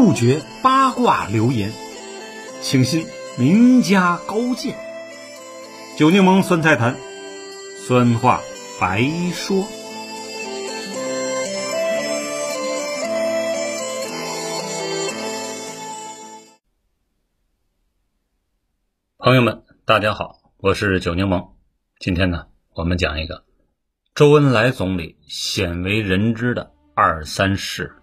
杜绝八卦流言，请信名家高见。酒柠檬酸菜坛，酸话白说。朋友们，大家好，我是酒柠檬。今天呢，我们讲一个周恩来总理鲜为人知的二三事。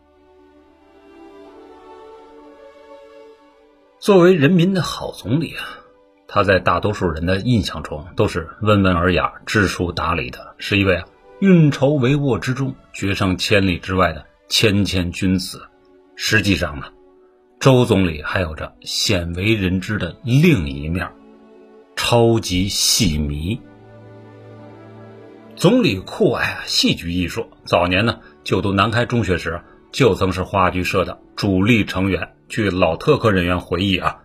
作为人民的好总理啊，他在大多数人的印象中都是温文尔雅、知书达理的，是一位啊运筹帷幄之中决胜千里之外的谦谦君子。实际上呢，周总理还有着鲜为人知的另一面——超级戏迷。总理酷爱戏剧艺术，早年呢就读南开中学时，就曾是话剧社的主力成员。据老特科人员回忆啊，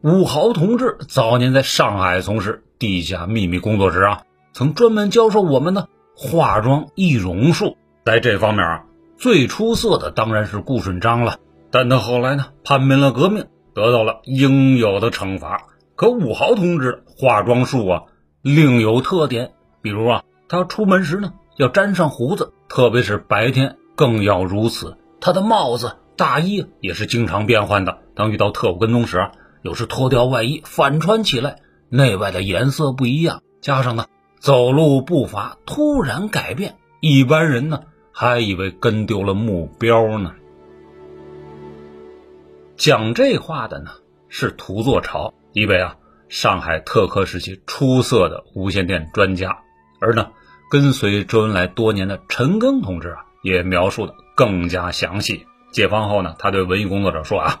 武豪同志早年在上海从事地下秘密工作时啊，曾专门教授我们的化妆易容术。在这方面啊，最出色的当然是顾顺章了。但他后来呢，叛变了革命，得到了应有的惩罚。可武豪同志化妆术啊，另有特点。比如啊，他出门时呢，要粘上胡子，特别是白天更要如此。他的帽子。大衣也是经常变换的。当遇到特务跟踪时，有时脱掉外衣反穿起来，内外的颜色不一样。加上呢，走路步伐突然改变，一般人呢还以为跟丢了目标呢。讲这话的呢是涂作潮，一位啊上海特科时期出色的无线电专家。而呢跟随周恩来多年的陈赓同志啊，也描述的更加详细。解放后呢，他对文艺工作者说啊：“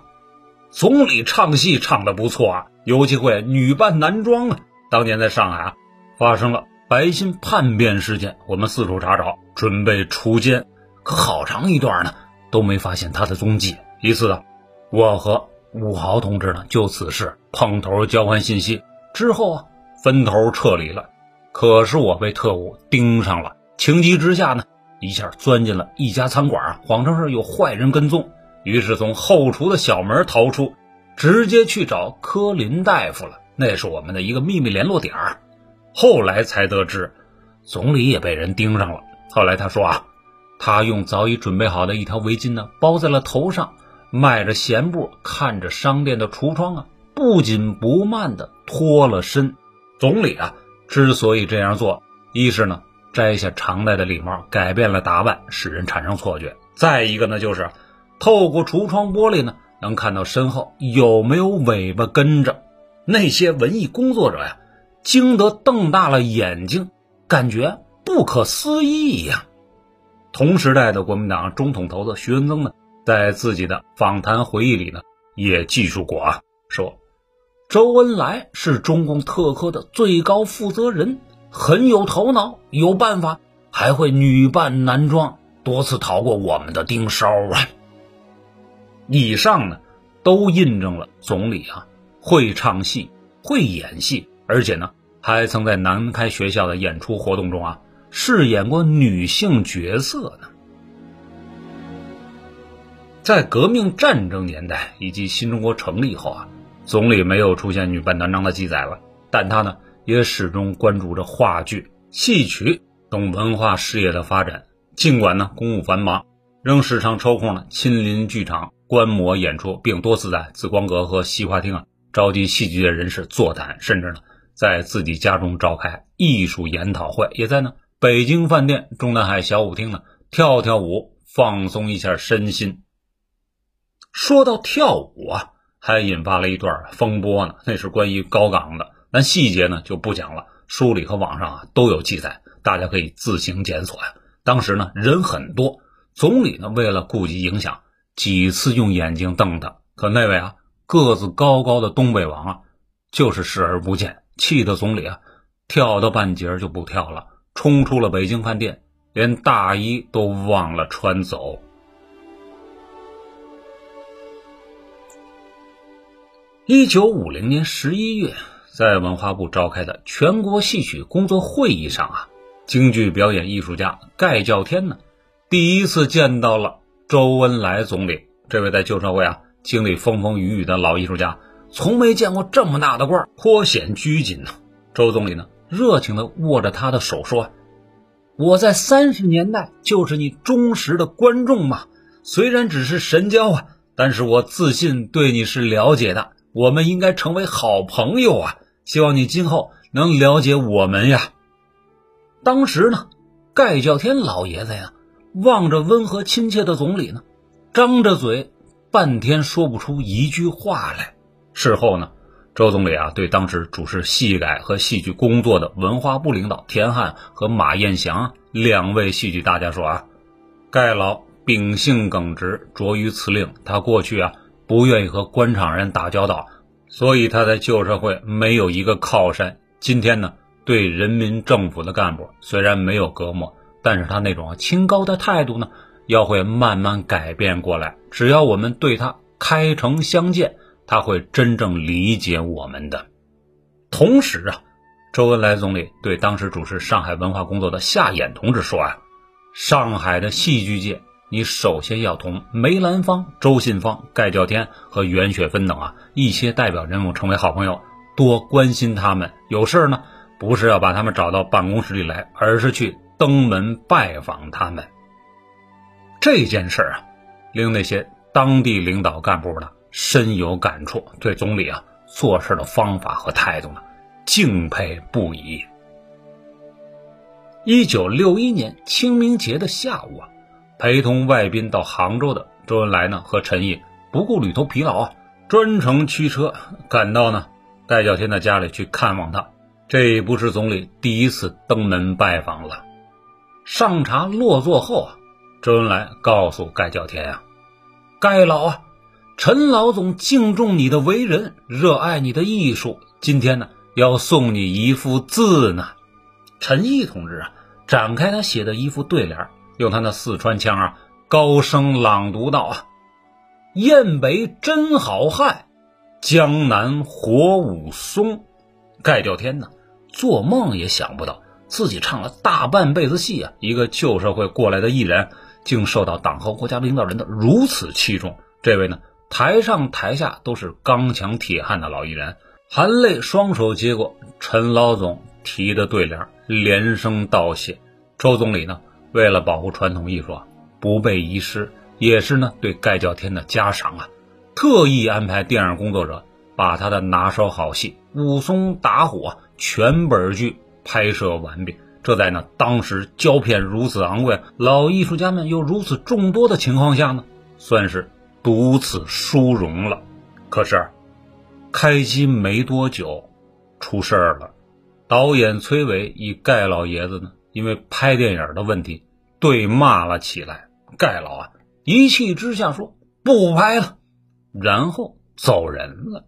总理唱戏唱的不错啊，尤其会女扮男装啊。当年在上海啊，发生了白心叛变事件，我们四处查找，准备除奸，可好长一段呢都没发现他的踪迹。一次啊，我和武豪同志呢就此事碰头交换信息之后啊，分头撤离了。可是我被特务盯上了，情急之下呢。”一下钻进了一家餐馆啊，谎称是有坏人跟踪，于是从后厨的小门逃出，直接去找柯林大夫了。那是我们的一个秘密联络点儿后来才得知，总理也被人盯上了。后来他说啊，他用早已准备好的一条围巾呢包在了头上，迈着闲步，看着商店的橱窗啊，不紧不慢地脱了身。总理啊，之所以这样做，一是呢。摘下常戴的礼帽，改变了打扮，使人产生错觉。再一个呢，就是透过橱窗玻璃呢，能看到身后有没有尾巴跟着。那些文艺工作者呀，惊得瞪大了眼睛，感觉不可思议呀。同时代的国民党中统头子徐文曾呢，在自己的访谈回忆里呢，也记述过啊，说周恩来是中共特科的最高负责人。很有头脑，有办法，还会女扮男装，多次逃过我们的盯梢啊！以上呢，都印证了总理啊会唱戏、会演戏，而且呢，还曾在南开学校的演出活动中啊饰演过女性角色呢。在革命战争年代以及新中国成立后啊，总理没有出现女扮男装的记载了，但他呢。也始终关注着话剧、戏曲等文化事业的发展。尽管呢公务繁忙，仍时常抽空呢亲临剧场观摩演出，并多次在紫光阁和西花厅啊召集戏剧界人士座谈，甚至呢在自己家中召开艺术研讨会，也在呢北京饭店中南海小舞厅呢跳跳舞，放松一下身心。说到跳舞啊，还引发了一段风波呢，那是关于高岗的。但细节呢就不讲了，书里和网上啊都有记载，大家可以自行检索呀。当时呢人很多，总理呢为了顾及影响，几次用眼睛瞪他，可那位啊个子高高的东北王啊就是视而不见，气得总理啊跳到半截就不跳了，冲出了北京饭店，连大衣都忘了穿走。一九五零年十一月。在文化部召开的全国戏曲工作会议上啊，京剧表演艺术家盖叫天呢，第一次见到了周恩来总理，这位在旧社会啊经历风风雨雨的老艺术家，从没见过这么大的官，颇显拘谨呢。周总理呢，热情地握着他的手说：“我在三十年代就是你忠实的观众嘛，虽然只是神交啊，但是我自信对你是了解的，我们应该成为好朋友啊！希望你今后能了解我们呀。”当时呢，盖叫天老爷子呀，望着温和亲切的总理呢，张着嘴，半天说不出一句话来。事后呢。周总理啊，对当时主持戏改和戏剧工作的文化部领导田汉和马彦祥两位戏剧大家说啊，盖老秉性耿直，拙于辞令。他过去啊不愿意和官场人打交道，所以他在旧社会没有一个靠山。今天呢，对人民政府的干部虽然没有隔膜，但是他那种清高的态度呢，要会慢慢改变过来。只要我们对他开诚相见。他会真正理解我们的。同时啊，周恩来总理对当时主持上海文化工作的夏衍同志说啊：“上海的戏剧界，你首先要同梅兰芳、周信芳、盖叫天和袁雪芬等啊一些代表人物成为好朋友，多关心他们。有事呢，不是要把他们找到办公室里来，而是去登门拜访他们。这件事啊，令那些当地领导干部呢。”深有感触，对总理啊做事的方法和态度呢敬佩不已。一九六一年清明节的下午啊，陪同外宾到杭州的周恩来呢和陈毅不顾旅途疲劳啊，专程驱车赶到呢戴叫天的家里去看望他。这不是总理第一次登门拜访了。上茶落座后啊，周恩来告诉盖叫天啊，盖老啊。陈老总敬重你的为人，热爱你的艺术。今天呢，要送你一幅字呢。陈毅同志啊，展开他写的一副对联，用他那四川腔啊，高声朗读道：“啊，雁北真好汉，江南活武松。”盖叫天呢，做梦也想不到，自己唱了大半辈子戏啊，一个旧社会过来的艺人，竟受到党和国家领导人的如此器重。这位呢？台上台下都是刚强铁汉的老艺人，含泪双手接过陈老总提的对联，连声道谢。周总理呢，为了保护传统艺术啊，不被遗失，也是呢对盖叫天的嘉赏啊，特意安排电影工作者把他的拿手好戏《武松打虎》全本剧拍摄完毕。这在呢当时胶片如此昂贵，老艺术家们又如此众多的情况下呢，算是。独此殊荣了，可是开机没多久，出事儿了。导演崔伟与盖老爷子呢，因为拍电影的问题对骂了起来。盖老啊，一气之下说不拍了，然后走人了。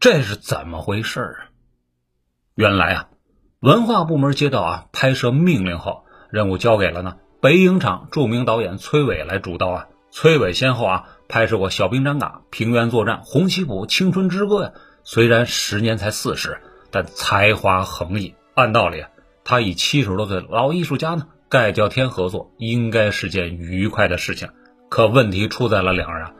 这是怎么回事啊？原来啊，文化部门接到啊拍摄命令后，任务交给了呢北影厂著名导演崔伟来主导啊。崔伟先后啊拍摄过《小兵张嘎》《平原作战》《红旗谱》《青春之歌》呀，虽然时年才四十，但才华横溢。按道理，他以七十多岁老艺术家呢盖叫天合作，应该是件愉快的事情。可问题出在了两人啊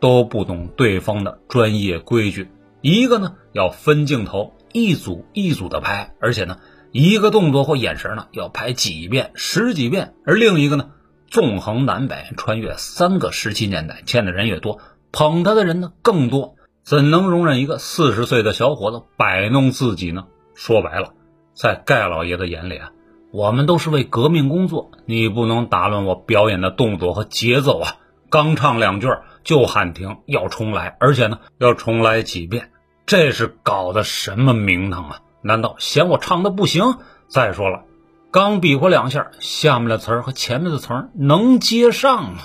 都不懂对方的专业规矩。一个呢要分镜头，一组一组的拍，而且呢一个动作或眼神呢要拍几遍、十几遍；而另一个呢。纵横南北，穿越三个十七年代，见的人越多，捧他的人呢更多，怎能容忍一个四十岁的小伙子摆弄自己呢？说白了，在盖老爷的眼里啊，我们都是为革命工作，你不能打乱我表演的动作和节奏啊！刚唱两句就喊停，要重来，而且呢要重来几遍，这是搞的什么名堂啊？难道嫌我唱的不行？再说了。刚比划两下，下面的词儿和前面的词儿能接上吗？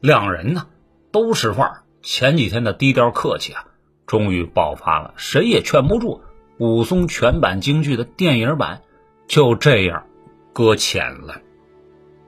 两人呢都是范，前几天的低调客气啊，终于爆发了，谁也劝不住。武松全版京剧的电影版就这样搁浅了。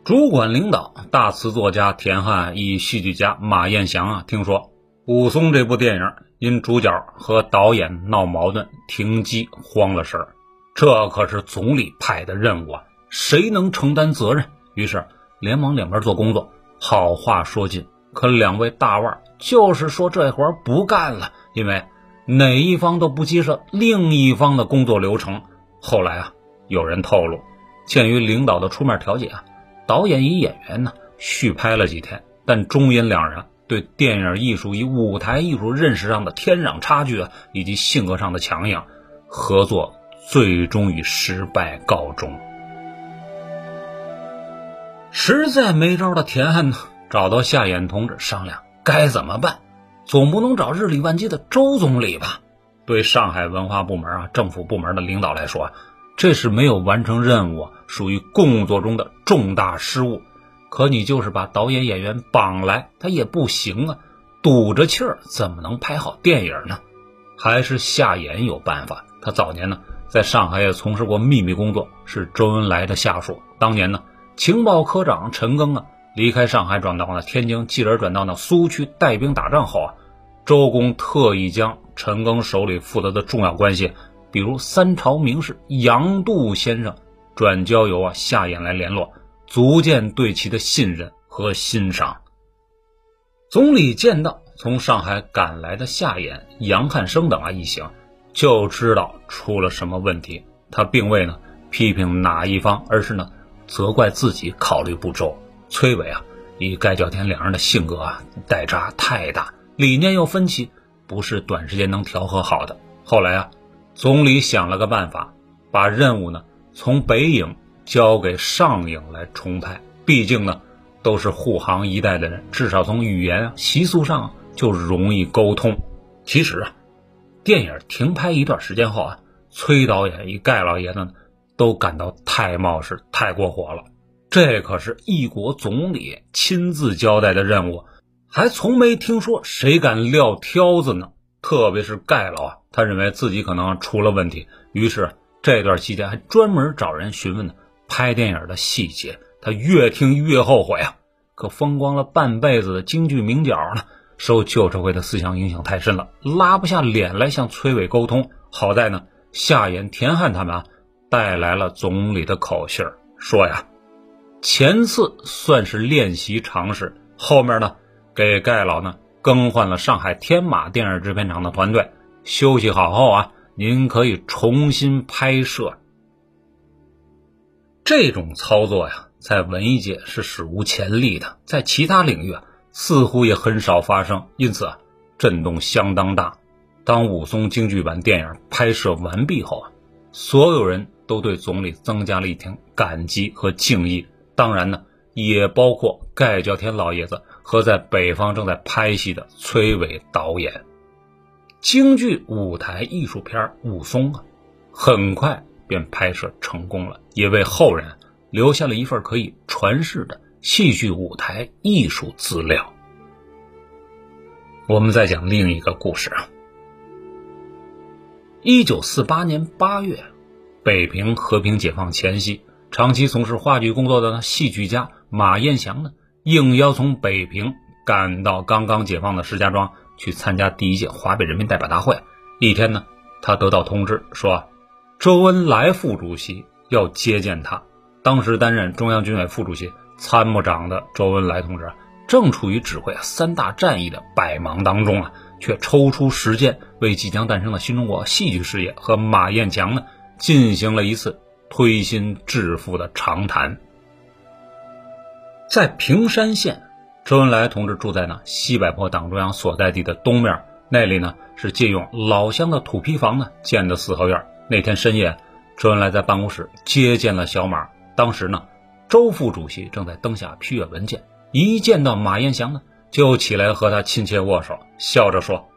主管领导大词作家田汉与戏剧家马彦祥啊，听说武松这部电影因主角和导演闹矛盾停机，慌了神儿。这可是总理派的任务啊，谁能承担责任？于是连忙两边做工作，好话说尽，可两位大腕就是说这活不干了，因为哪一方都不接受另一方的工作流程。后来啊，有人透露，鉴于领导的出面调解啊，导演与演员呢续拍了几天，但中英两人对电影艺术与舞台艺术认识上的天壤差距啊，以及性格上的强硬，合作最终以失败告终。实在没招的田汉呢，找到夏衍同志商量该怎么办，总不能找日理万机的周总理吧？对上海文化部门啊，政府部门的领导来说，这是没有完成任务，属于工作中的重大失误。可你就是把导演演员绑来，他也不行啊，堵着气儿怎么能拍好电影呢？还是夏衍有办法。他早年呢，在上海也从事过秘密工作，是周恩来的下属。当年呢。情报科长陈赓啊，离开上海转到了天津，继而转到了苏区带兵打仗后啊，周公特意将陈赓手里负责的重要关系，比如三朝名士杨度先生，转交由啊夏衍来联络，足见对其的信任和欣赏。总理见到从上海赶来的夏衍、杨汉生等啊一行，就知道出了什么问题。他并未呢批评哪一方，而是呢。责怪自己考虑不周，崔伟啊，与盖叫天两人的性格啊代差太大，理念又分歧，不是短时间能调和好的。后来啊，总理想了个办法，把任务呢从北影交给上影来重拍，毕竟呢都是沪杭一带的人，至少从语言习俗上就容易沟通。其实啊，电影停拍一段时间后啊，崔导演与盖老爷子。都感到太冒失、太过火了。这可是一国总理亲自交代的任务，还从没听说谁敢撂挑子呢。特别是盖老啊，他认为自己可能出了问题，于是这段期间还专门找人询问呢拍电影的细节。他越听越后悔啊！可风光了半辈子的京剧名角呢，受旧社会的思想影响太深了，拉不下脸来向崔伟沟通。好在呢，夏衍、田汉他们啊。带来了总理的口信，说呀，前次算是练习尝试，后面呢，给盖老呢更换了上海天马电影制片厂的团队，休息好后啊，您可以重新拍摄。这种操作呀，在文艺界是史无前例的，在其他领域啊，似乎也很少发生，因此啊，震动相当大。当武松京剧版电影拍摄完毕后啊，所有人。都对总理增加了一点感激和敬意，当然呢，也包括盖叫天老爷子和在北方正在拍戏的崔伟导演。京剧舞台艺术片《武松》啊，很快便拍摄成功了，也为后人留下了一份可以传世的戏剧舞台艺术资料。我们再讲另一个故事啊，一九四八年八月。北平和平解放前夕，长期从事话剧工作的戏剧家马彦祥呢，应邀从北平赶到刚刚解放的石家庄去参加第一届华北人民代表大会。一天呢，他得到通知说，周恩来副主席要接见他。当时担任中央军委副主席、参谋长的周恩来同志正处于指挥三大战役的百忙当中啊，却抽出时间为即将诞生的新中国戏剧事业和马彦强呢。进行了一次推心置腹的长谈。在平山县，周恩来同志住在呢西柏坡党中央所在地的东面，那里呢是借用老乡的土坯房呢建的四合院。那天深夜，周恩来在办公室接见了小马。当时呢，周副主席正在灯下批阅文件，一见到马彦祥呢，就起来和他亲切握手，笑着说：“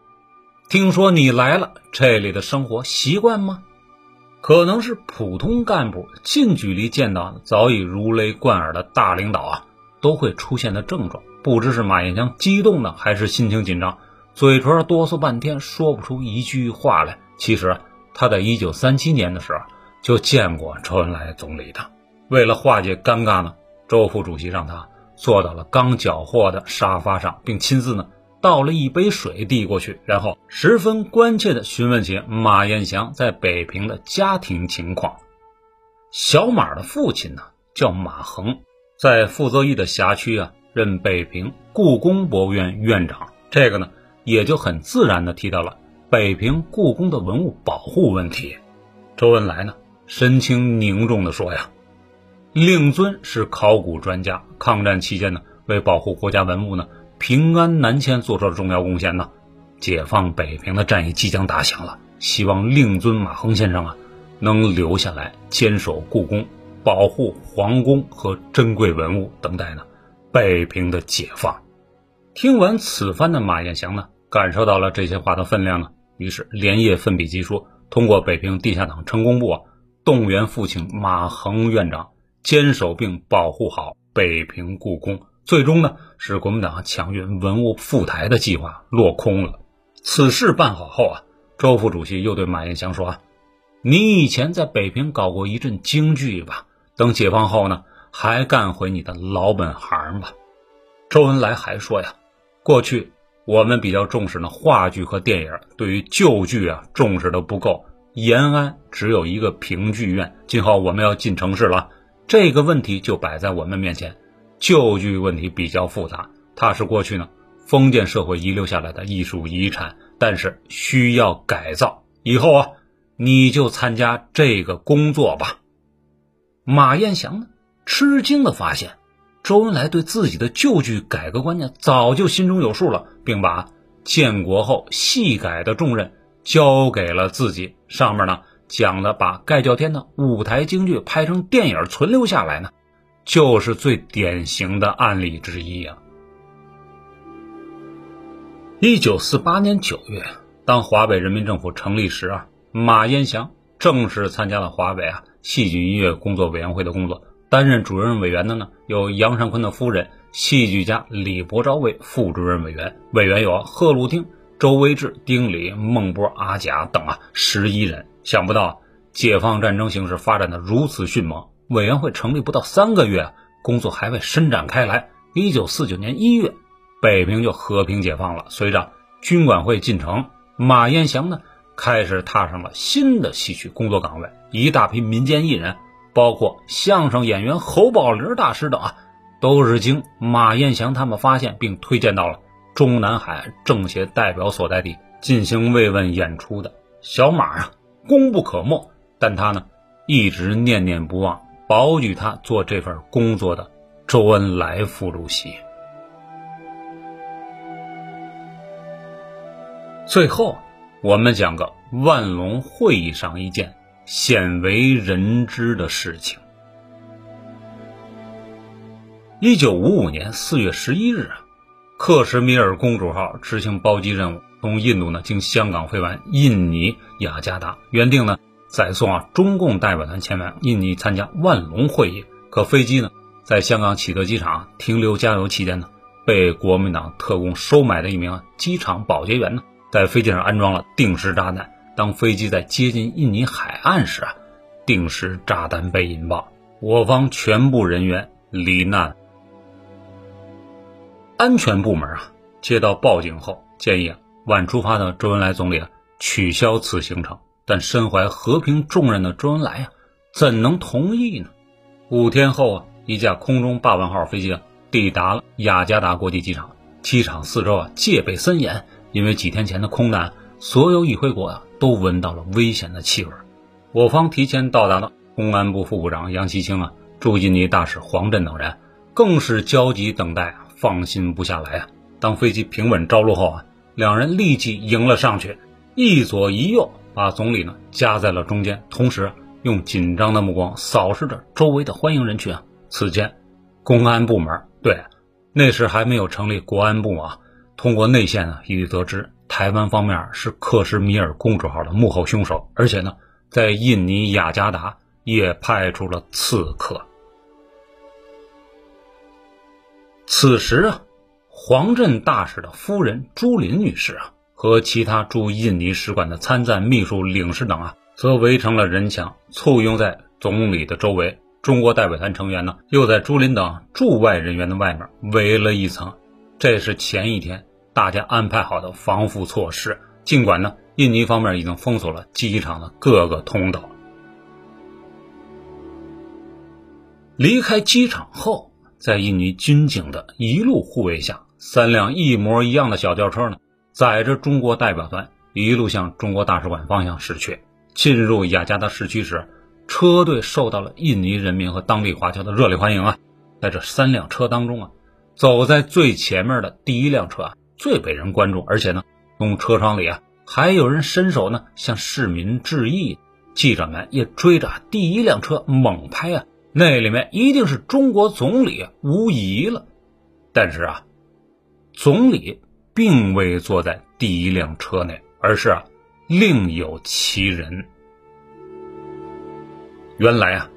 听说你来了，这里的生活习惯吗？”可能是普通干部近距离见到早已如雷贯耳的大领导啊，都会出现的症状。不知是马彦强激动呢，还是心情紧张，嘴唇哆嗦半天说不出一句话来。其实他在一九三七年的时候就见过周恩来总理的。为了化解尴尬呢，周副主席让他坐到了刚缴获的沙发上，并亲自呢。倒了一杯水递过去，然后十分关切地询问起马彦祥在北平的家庭情况。小马的父亲呢叫马恒，在傅作义的辖区啊任北平故宫博物院院长。这个呢，也就很自然的提到了北平故宫的文物保护问题。周恩来呢，神情凝重的说呀：“令尊是考古专家，抗战期间呢，为保护国家文物呢，平安南迁做出了重要贡献呢。解放北平的战役即将打响了，希望令尊马亨先生啊，能留下来坚守故宫，保护皇宫和珍贵文物，等待呢北平的解放。”听完此番的马彦祥呢，感受到了这些话的分量呢，于是连夜奋笔疾书，通过北平地下党成功部啊，动员父亲马恒院长坚守并保护好北平故宫，最终呢，使国民党抢运文物赴台的计划落空了。此事办好后啊，周副主席又对马彦祥说啊：“你以前在北平搞过一阵京剧吧？等解放后呢，还干回你的老本行吧。”周恩来还说呀。过去我们比较重视呢话剧和电影，对于旧剧啊重视的不够。延安只有一个评剧院，今后我们要进城市了，这个问题就摆在我们面前。旧剧问题比较复杂，它是过去呢封建社会遗留下来的艺术遗产，但是需要改造。以后啊，你就参加这个工作吧。马彦祥呢吃惊的发现。周恩来对自己的旧剧改革观念早就心中有数了，并把建国后戏改的重任交给了自己。上面呢讲的把盖叫天的舞台京剧拍成电影存留下来呢，就是最典型的案例之一啊。一九四八年九月，当华北人民政府成立时啊，马彦祥正式参加了华北啊戏剧音乐工作委员会的工作。担任主任委员的呢，有杨尚昆的夫人戏剧家李伯昭为副主任委员，委员有贺鲁汀、周维志、丁礼、孟波、阿甲等啊十一人。想不到解放战争形势发展的如此迅猛，委员会成立不到三个月，工作还未伸展开来。一九四九年一月，北平就和平解放了。随着军管会进城，马彦祥呢开始踏上了新的戏曲工作岗位，一大批民间艺人。包括相声演员侯宝林大师等啊，都是经马彦祥他们发现并推荐到了中南海政协代表所在地进行慰问演出的。小马啊，功不可没，但他呢一直念念不忘保举他做这份工作的周恩来副主席。最后，我们讲个万隆会议上一件。鲜为人知的事情。一九五五年四月十一日啊，克什米尔公主号执行包机任务，从印度呢经香港飞往印尼雅加达，原定呢载送啊中共代表团前往印尼参加万隆会议。可飞机呢在香港启德机场停留加油期间呢，被国民党特工收买的一名机场保洁员呢在飞机上安装了定时炸弹。当飞机在接近印尼海岸时啊，定时炸弹被引爆，我方全部人员罹难。安全部门啊，接到报警后，建议啊晚出发的周恩来总理啊取消此行程。但身怀和平重任的周恩来啊，怎能同意呢？五天后啊，一架空中霸王号飞机啊抵达了雅加达国际机场，机场四周啊戒备森严，因为几天前的空难，所有与会国啊。都闻到了危险的气味，我方提前到达了公安部副部长杨其清啊，驻印尼大使黄振等人更是焦急等待，放心不下来啊。当飞机平稳着陆后啊，两人立即迎了上去，一左一右把总理呢夹在了中间，同时用紧张的目光扫视着周围的欢迎人群啊。此间，公安部门对那时还没有成立国安部啊，通过内线呢已得知。台湾方面是克什米尔公主号的幕后凶手，而且呢，在印尼雅加达也派出了刺客。此时啊，黄镇大使的夫人朱琳女士啊，和其他驻印尼使馆的参赞秘书、领事等啊，则围成了人墙，簇拥在总理的周围。中国代表团成员呢，又在朱林等驻外人员的外面围了一层。这是前一天。大家安排好的防护措施，尽管呢，印尼方面已经封锁了机场的各个通道。离开机场后，在印尼军警的一路护卫下，三辆一模一样的小轿车呢，载着中国代表团一路向中国大使馆方向驶去。进入雅加达市区时，车队受到了印尼人民和当地华侨的热烈欢迎啊！在这三辆车当中啊，走在最前面的第一辆车啊，最被人关注，而且呢，从车窗里啊，还有人伸手呢向市民致意。记者们也追着第一辆车猛拍啊，那里面一定是中国总理，无疑了。但是啊，总理并未坐在第一辆车内，而是啊，另有其人。原来啊，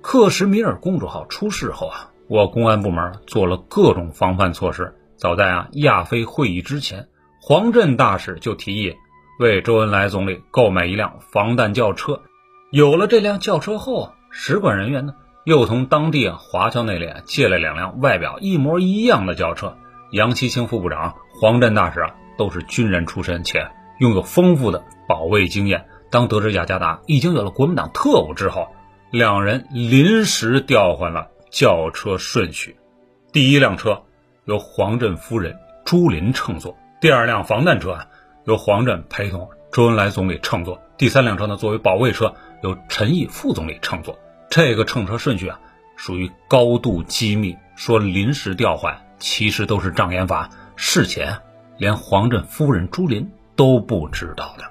克什米尔公主号出事后啊，我公安部门做了各种防范措施。早在啊亚非会议之前，黄镇大使就提议。为周恩来总理购买一辆防弹轿车，有了这辆轿车后啊，使馆人员呢又从当地啊华侨那里借了两辆外表一模一样的轿车。杨其清副部长、黄镇大使啊都是军人出身，且拥有丰富的保卫经验。当得知雅加达已经有了国民党特务之后，两人临时调换了轿车顺序。第一辆车由黄镇夫人朱琳乘坐，第二辆防弹车啊。由黄镇陪同周恩来总理乘坐，第三辆车呢作为保卫车，由陈毅副总理乘坐。这个乘车顺序啊，属于高度机密，说临时调换，其实都是障眼法，事前连黄镇夫人朱琳都不知道的。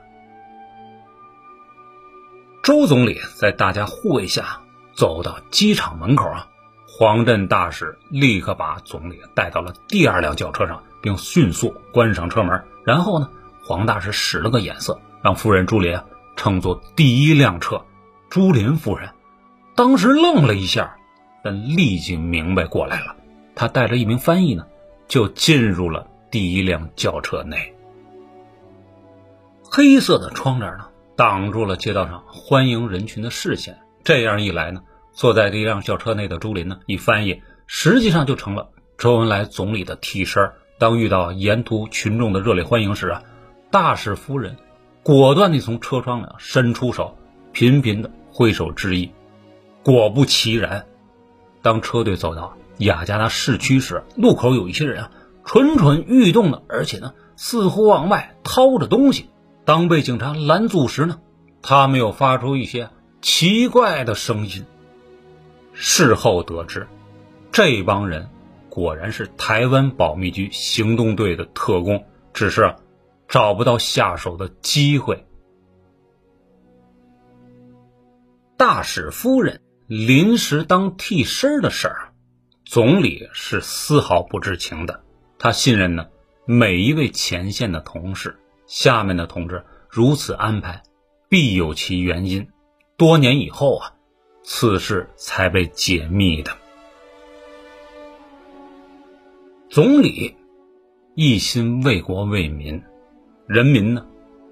周总理在大家护卫下走到机场门口啊，黄镇大使立刻把总理带到了第二辆轿车上，并迅速关上车门，然后呢。黄大使使了个眼色，让夫人朱琳乘坐第一辆车。朱琳夫人当时愣了一下，但立即明白过来了。她带着一名翻译呢，就进入了第一辆轿车内。黑色的窗帘呢，挡住了街道上欢迎人群的视线。这样一来呢，坐在第一辆轿车内的朱琳呢，一翻译实际上就成了周恩来总理的替身。当遇到沿途群众的热烈欢迎时啊。大使夫人果断地从车窗里伸出手，频频地挥手致意。果不其然，当车队走到雅加达市区时，路口有一些人啊蠢蠢欲动的，而且呢似乎往外掏着东西。当被警察拦阻时呢，他们又发出一些奇怪的声音。事后得知，这帮人果然是台湾保密局行动队的特工，只是。找不到下手的机会。大使夫人临时当替身的事儿，总理是丝毫不知情的。他信任呢每一位前线的同事，下面的同志如此安排，必有其原因。多年以后啊，此事才被解密的。总理一心为国为民。人民呢，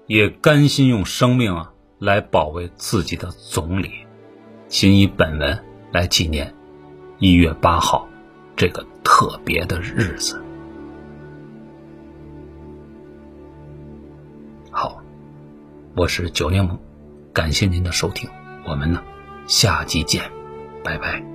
也甘心用生命啊来保卫自己的总理，仅以本文来纪念一月八号这个特别的日子。好，我是九年梦，感谢您的收听，我们呢下集见，拜拜。